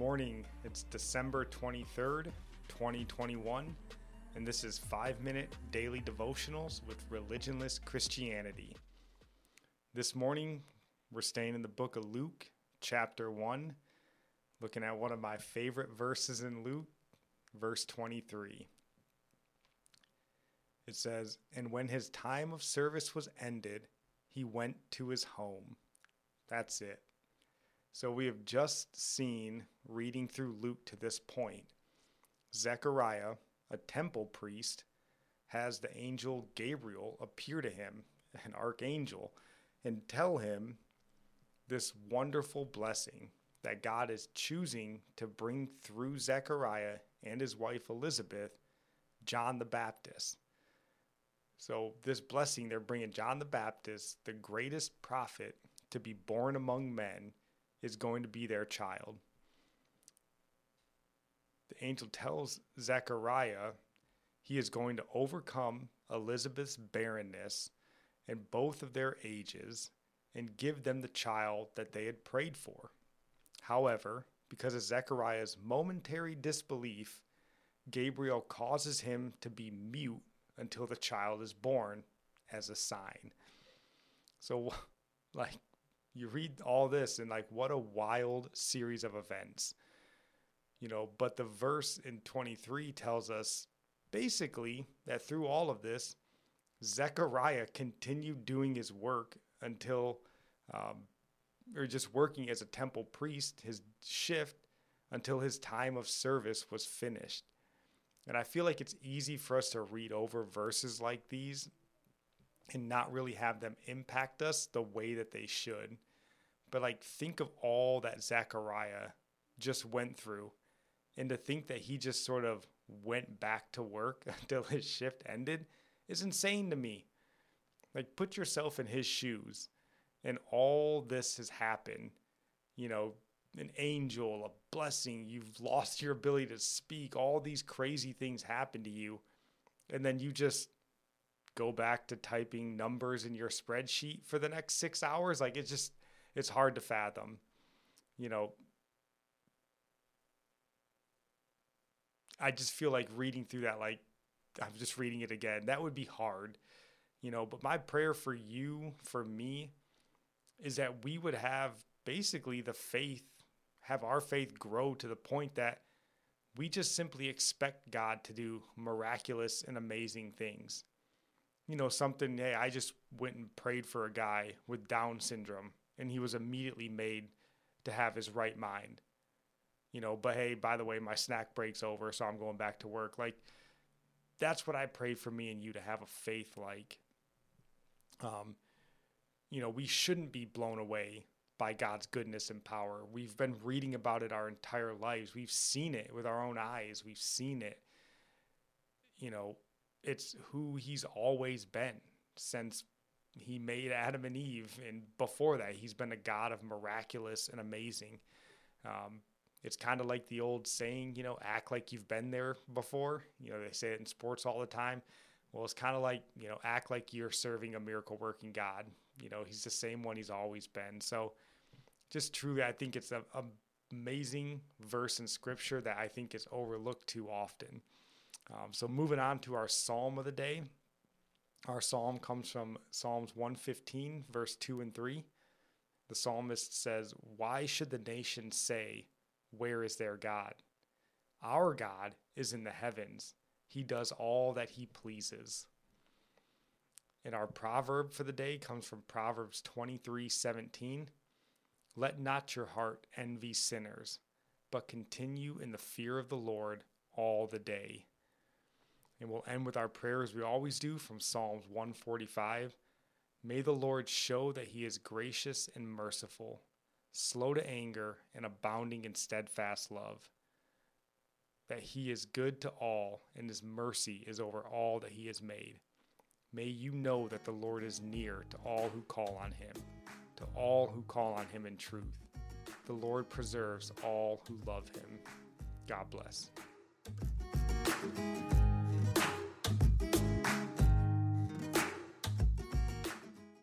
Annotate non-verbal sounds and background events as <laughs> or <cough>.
Morning. It's December 23rd, 2021, and this is 5 Minute Daily Devotionals with Religionless Christianity. This morning, we're staying in the book of Luke, chapter 1, looking at one of my favorite verses in Luke, verse 23. It says, And when his time of service was ended, he went to his home. That's it. So we have just seen, reading through Luke to this point, Zechariah, a temple priest, has the angel Gabriel appear to him, <laughs> an archangel, and tell him this wonderful blessing that God is choosing to bring through Zechariah and his wife Elizabeth, John the Baptist. So, this blessing, they're bringing John the Baptist, the greatest prophet to be born among men, is going to be their child. The angel tells Zechariah he is going to overcome Elizabeth's barrenness and both of their ages and give them the child that they had prayed for. However, because of Zechariah's momentary disbelief, Gabriel causes him to be mute until the child is born as a sign. So, <laughs> like, you read all this and like what a wild series of events. You know but the verse in 23 tells us basically that through all of this zechariah continued doing his work until um, or just working as a temple priest his shift until his time of service was finished. And i feel like it's easy for us to read over verses like these and not really have them impact us the way that they should. But like think of all that Zechariah just went through and to think that he just sort of went back to work <laughs> until his shift ended is insane to me. Like put yourself in his shoes and all this has happened. You know, an angel, a blessing, you've lost your ability to speak, all these crazy things happen to you. And then you just go back to typing numbers in your spreadsheet for the next six hours. Like it's just, it's hard to fathom. You know, I just feel like reading through that, like I'm just reading it again. That would be hard, you know. But my prayer for you, for me, is that we would have basically the faith, have our faith grow to the point that we just simply expect God to do miraculous and amazing things you know, something, hey, I just went and prayed for a guy with Down syndrome and he was immediately made to have his right mind. You know, but hey, by the way, my snack break's over, so I'm going back to work. Like, that's what I pray for me and you to have a faith like. Um, you know, we shouldn't be blown away by God's goodness and power. We've been reading about it our entire lives. We've seen it with our own eyes. We've seen it. You know, it's who he's always been since he made Adam and Eve. And before that, he's been a God of miraculous and amazing. Um, it's kind of like the old saying, you know, act like you've been there before. You know, they say it in sports all the time. Well, it's kind of like, you know, act like you're serving a miracle working God. You know, he's the same one he's always been. So just truly, I think it's an amazing verse in scripture that I think is overlooked too often. Um, so, moving on to our psalm of the day. Our psalm comes from Psalms 115, verse 2 and 3. The psalmist says, Why should the nations say, Where is their God? Our God is in the heavens. He does all that he pleases. And our proverb for the day comes from Proverbs 23 17. Let not your heart envy sinners, but continue in the fear of the Lord all the day. And we'll end with our prayers we always do from Psalms 145. May the Lord show that he is gracious and merciful, slow to anger, and abounding in steadfast love. That he is good to all, and his mercy is over all that he has made. May you know that the Lord is near to all who call on him, to all who call on him in truth. The Lord preserves all who love him. God bless.